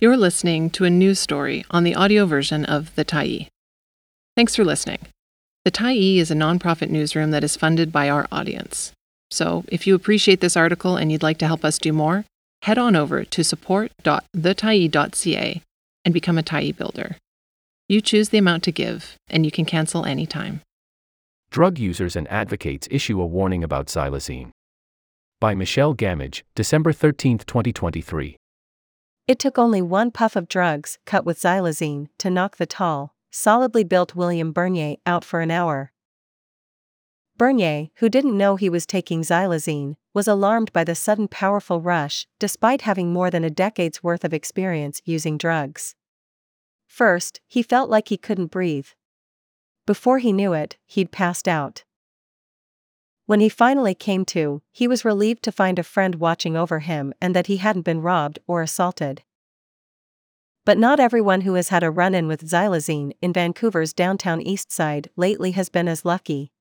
You're listening to a news story on the audio version of The Tyee. Thanks for listening. The Tyee is a nonprofit newsroom that is funded by our audience. So, if you appreciate this article and you'd like to help us do more, head on over to support.thetyee.ca and become a Tyee builder. You choose the amount to give, and you can cancel anytime. Drug users and advocates issue a warning about xylazine. By Michelle Gamage, December 13, 2023. It took only one puff of drugs, cut with xylazine, to knock the tall, solidly built William Bernier out for an hour. Bernier, who didn't know he was taking xylazine, was alarmed by the sudden powerful rush, despite having more than a decade's worth of experience using drugs. First, he felt like he couldn't breathe. Before he knew it, he'd passed out. When he finally came to, he was relieved to find a friend watching over him and that he hadn't been robbed or assaulted. But not everyone who has had a run in with xylazine in Vancouver's downtown east side lately has been as lucky.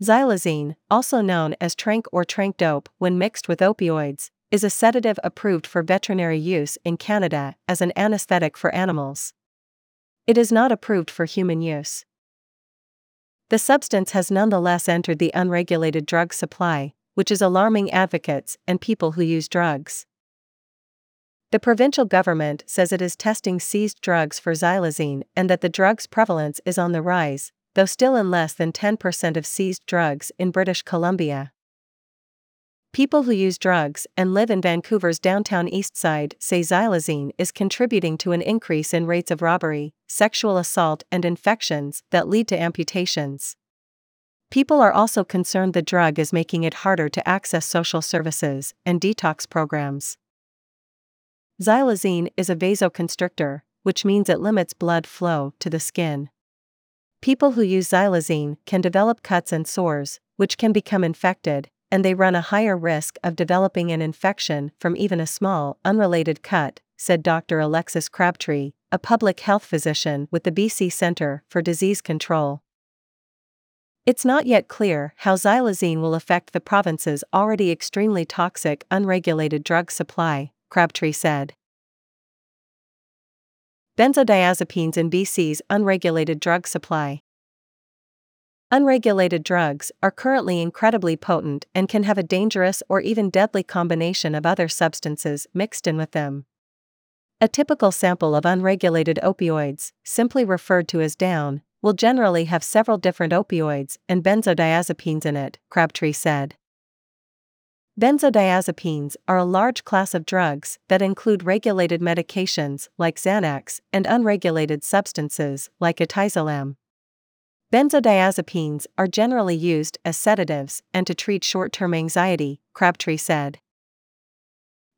Xylazine, also known as trank or trank dope when mixed with opioids, is a sedative approved for veterinary use in Canada as an anesthetic for animals. It is not approved for human use. The substance has nonetheless entered the unregulated drug supply, which is alarming advocates and people who use drugs. The provincial government says it is testing seized drugs for xylazine and that the drug's prevalence is on the rise, though still in less than 10% of seized drugs in British Columbia. People who use drugs and live in Vancouver's downtown east side say xylazine is contributing to an increase in rates of robbery, sexual assault, and infections that lead to amputations. People are also concerned the drug is making it harder to access social services and detox programs. Xylazine is a vasoconstrictor, which means it limits blood flow to the skin. People who use xylazine can develop cuts and sores, which can become infected, and they run a higher risk of developing an infection from even a small, unrelated cut, said Dr. Alexis Crabtree, a public health physician with the BC Centre for Disease Control. It's not yet clear how xylazine will affect the province's already extremely toxic unregulated drug supply, Crabtree said. Benzodiazepines in BC's unregulated drug supply. Unregulated drugs are currently incredibly potent and can have a dangerous or even deadly combination of other substances mixed in with them. A typical sample of unregulated opioids, simply referred to as down, will generally have several different opioids and benzodiazepines in it, Crabtree said. Benzodiazepines are a large class of drugs that include regulated medications like Xanax and unregulated substances like etizolam. Benzodiazepines are generally used as sedatives and to treat short term anxiety, Crabtree said.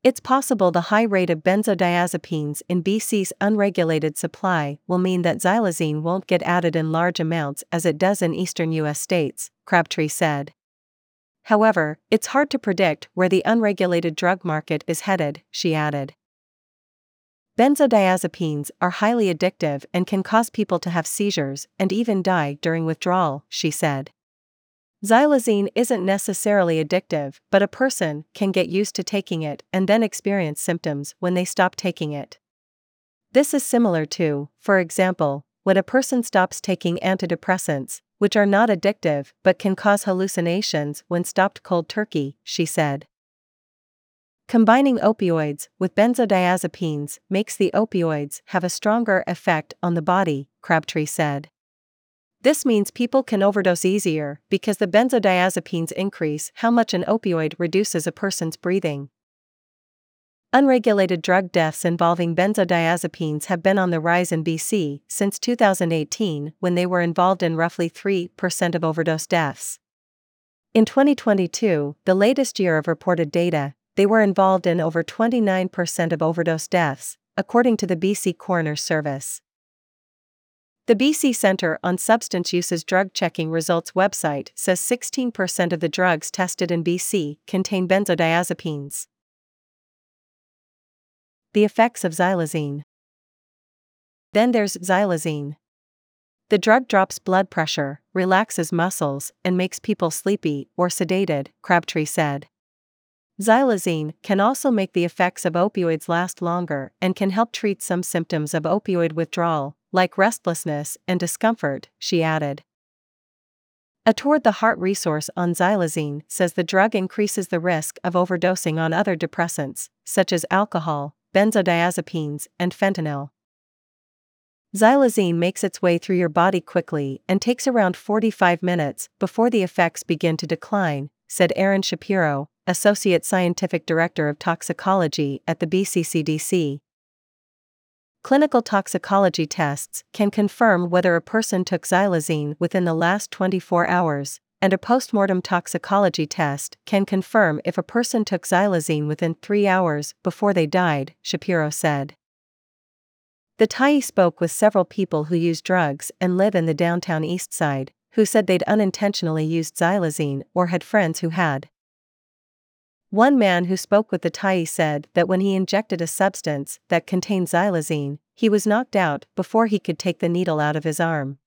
It's possible the high rate of benzodiazepines in BC's unregulated supply will mean that xylazine won't get added in large amounts as it does in eastern U.S. states, Crabtree said. However, it's hard to predict where the unregulated drug market is headed, she added. Benzodiazepines are highly addictive and can cause people to have seizures and even die during withdrawal, she said. Xylazine isn't necessarily addictive, but a person can get used to taking it and then experience symptoms when they stop taking it. This is similar to, for example, when a person stops taking antidepressants, which are not addictive but can cause hallucinations when stopped cold turkey, she said. Combining opioids with benzodiazepines makes the opioids have a stronger effect on the body, Crabtree said. This means people can overdose easier because the benzodiazepines increase how much an opioid reduces a person's breathing. Unregulated drug deaths involving benzodiazepines have been on the rise in BC since 2018 when they were involved in roughly 3% of overdose deaths. In 2022, the latest year of reported data, they were involved in over 29% of overdose deaths, according to the BC Coroner's Service. The BC Centre on Substance Use's drug checking results website says 16% of the drugs tested in BC contain benzodiazepines. The effects of xylazine. Then there's xylazine. The drug drops blood pressure, relaxes muscles, and makes people sleepy or sedated, Crabtree said. Xylazine can also make the effects of opioids last longer and can help treat some symptoms of opioid withdrawal, like restlessness and discomfort, she added. A Toward the Heart resource on xylazine says the drug increases the risk of overdosing on other depressants, such as alcohol, benzodiazepines, and fentanyl. Xylazine makes its way through your body quickly and takes around 45 minutes before the effects begin to decline, said Aaron Shapiro, Associate Scientific Director of Toxicology at the BCCDC. Clinical toxicology tests can confirm whether a person took xylazine within the last 24 hours, and a postmortem toxicology test can confirm if a person took xylazine within three hours before they died, Shapiro said. The Tyee spoke with several people who use drugs and live in the downtown east side, who said they'd unintentionally used xylazine or had friends who had. One man who spoke with the Tyee said that when he injected a substance that contained xylazine, he was knocked out before he could take the needle out of his arm.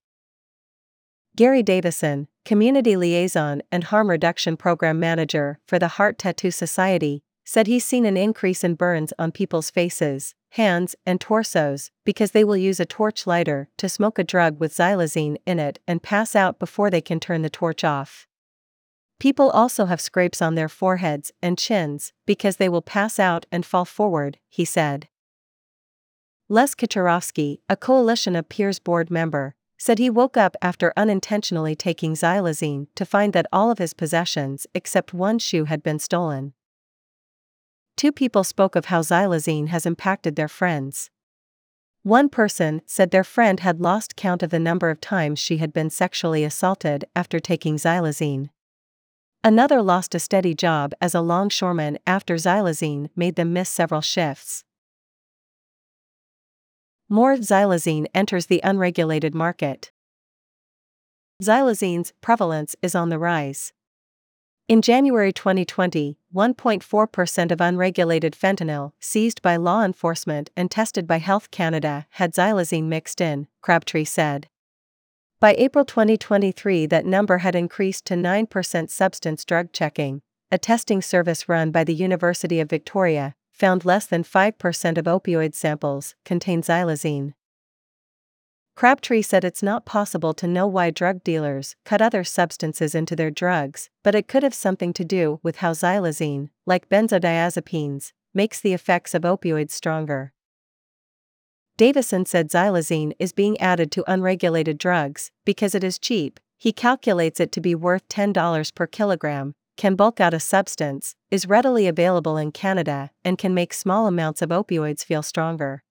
Gary Davison, Community Liaison and Harm Reduction Program Manager for the Heart Tattoo Society, said he's seen an increase in burns on people's faces, hands, and torsos because they will use a torch lighter to smoke a drug with xylazine in it and pass out before they can turn the torch off. People also have scrapes on their foreheads and chins because they will pass out and fall forward, he said. Les Kacharovsky, a Coalition of Peers board member, said he woke up after unintentionally taking xylazine to find that all of his possessions except one shoe had been stolen. Two people spoke of how xylazine has impacted their friends. One person said their friend had lost count of the number of times she had been sexually assaulted after taking xylazine. Another lost a steady job as a longshoreman after xylazine made them miss several shifts. More xylazine enters the unregulated market. Xylazine's prevalence is on the rise. In January 2020, 1.4% of unregulated fentanyl seized by law enforcement and tested by Health Canada had xylazine mixed in, Crabtree said. By April 2023, that number had increased to 9%. Substance drug checking, a testing service run by the University of Victoria, found less than 5% of opioid samples contain xylazine. Crabtree said it's not possible to know why drug dealers cut other substances into their drugs, but it could have something to do with how xylazine, like benzodiazepines, makes the effects of opioids stronger. Davison said xylazine is being added to unregulated drugs because it is cheap. He calculates it to be worth $10 per kilogram, can bulk out a substance, is readily available in Canada, and can make small amounts of opioids feel stronger.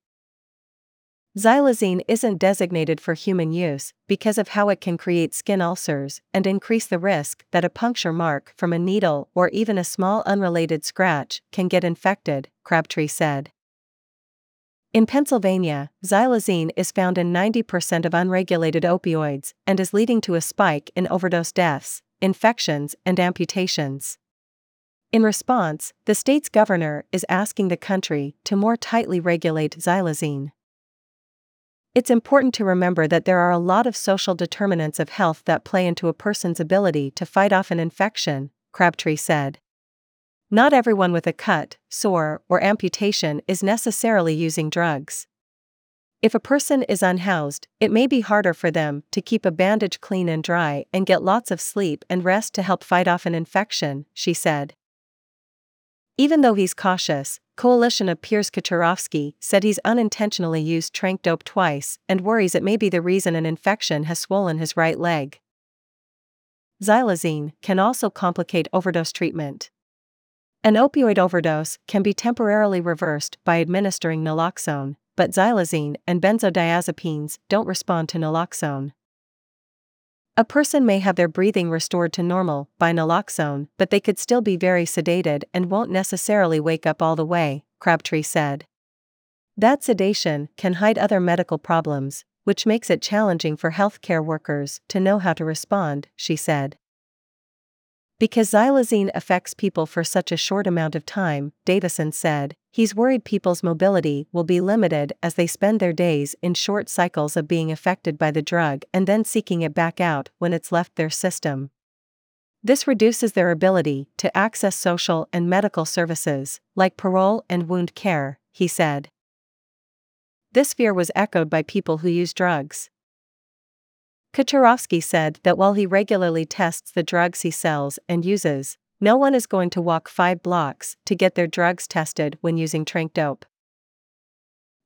Xylazine isn't designated for human use because of how it can create skin ulcers and increase the risk that a puncture mark from a needle or even a small unrelated scratch can get infected, Crabtree said. In Pennsylvania, xylazine is found in 90% of unregulated opioids and is leading to a spike in overdose deaths, infections, and amputations. In response, the state's governor is asking the country to more tightly regulate xylazine. It's important to remember that there are a lot of social determinants of health that play into a person's ability to fight off an infection, Crabtree said. Not everyone with a cut, sore, or amputation is necessarily using drugs. If a person is unhoused, it may be harder for them to keep a bandage clean and dry and get lots of sleep and rest to help fight off an infection, she said. Even though he's cautious, Coalition of Peers Kacharovsky said he's unintentionally used trank dope twice and worries it may be the reason an infection has swollen his right leg. Xylazine can also complicate overdose treatment. An opioid overdose can be temporarily reversed by administering naloxone, but xylazine and benzodiazepines don't respond to naloxone. A person may have their breathing restored to normal by naloxone, but they could still be very sedated and won't necessarily wake up all the way, Crabtree said. That sedation can hide other medical problems, which makes it challenging for healthcare workers to know how to respond, she said. Because xylazine affects people for such a short amount of time, Davison said, he's worried people's mobility will be limited as they spend their days in short cycles of being affected by the drug and then seeking it back out when it's left their system. This reduces their ability to access social and medical services, like parole and wound care, he said. This fear was echoed by people who use drugs. Kacharovsky said that while he regularly tests the drugs he sells and uses, no one is going to walk five blocks to get their drugs tested when using tranq dope.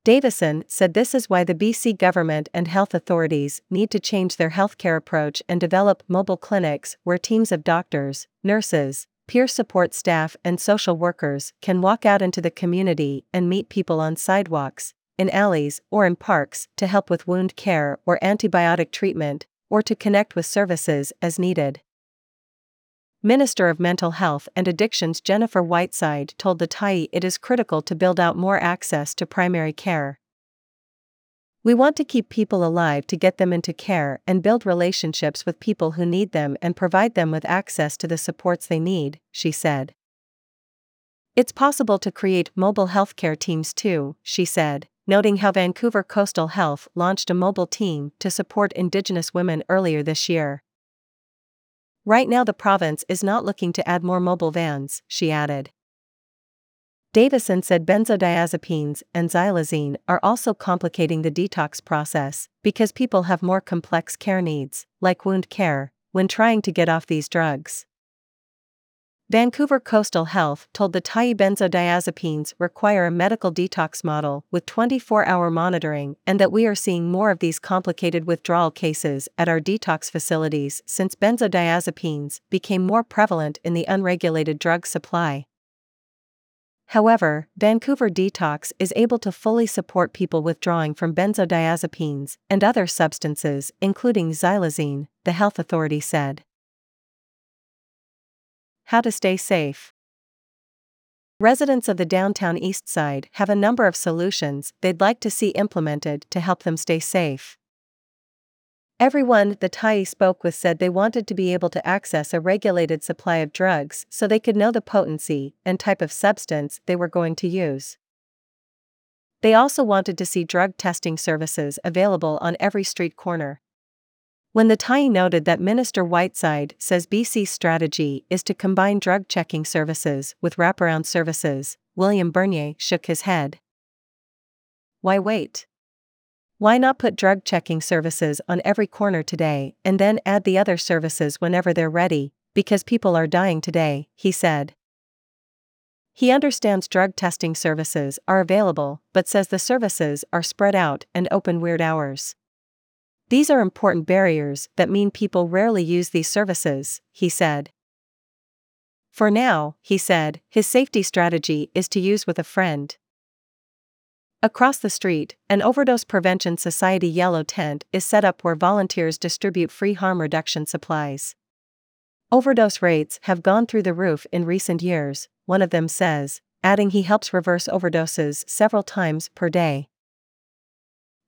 Davison said this is why the BC government and health authorities need to change their healthcare approach and develop mobile clinics where teams of doctors, nurses, peer support staff, and social workers can walk out into the community and meet people on sidewalks, in alleys, or in parks to help with wound care or antibiotic treatment, or to connect with services as needed. Minister of Mental Health and Addictions Jennifer Whiteside told the Tyee it is critical to build out more access to primary care. We want to keep people alive to get them into care and build relationships with people who need them and provide them with access to the supports they need, she said. It's possible to create mobile healthcare teams too, she said, noting how Vancouver Coastal Health launched a mobile team to support Indigenous women earlier this year. Right now, the province is not looking to add more mobile vans, she added. Davison said benzodiazepines and xylazine are also complicating the detox process because people have more complex care needs, like wound care, when trying to get off these drugs. Vancouver Coastal Health told the Tyee benzodiazepines require a medical detox model with 24 hour monitoring and that we are seeing more of these complicated withdrawal cases at our detox facilities since benzodiazepines became more prevalent in the unregulated drug supply. However, Vancouver Detox is able to fully support people withdrawing from benzodiazepines and other substances, including xylazine, the health authority said. How to stay safe. Residents of the downtown east side have a number of solutions they'd like to see implemented to help them stay safe. Everyone the Tyee spoke with said they wanted to be able to access a regulated supply of drugs so they could know the potency and type of substance they were going to use. They also wanted to see drug testing services available on every street corner. When the Tyee noted that Minister Whiteside says BC's strategy is to combine drug checking services with wraparound services, William Bernier shook his head. Why wait? Why not put drug checking services on every corner today and then add the other services whenever they're ready, because people are dying today, he said. He understands drug testing services are available, but says the services are spread out and open weird hours. These are important barriers that mean people rarely use these services, he said. For now, he said, his safety strategy is to use with a friend. Across the street, an Overdose Prevention Society yellow tent is set up where volunteers distribute free harm reduction supplies. Overdose rates have gone through the roof in recent years, one of them says, adding he helps reverse overdoses several times per day.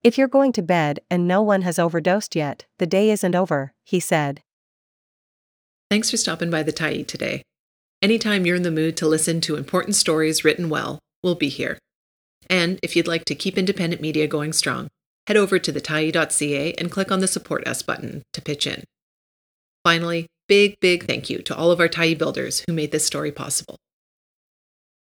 If you're going to bed and no one has overdosed yet, the day isn't over, he said. Thanks for stopping by the Tyee today. Anytime you're in the mood to listen to important stories written well, we'll be here. And if you'd like to keep independent media going strong, head over to thetyee.ca and click on the Support Us button to pitch in. Finally, big, big thank you to all of our Tyee builders who made this story possible.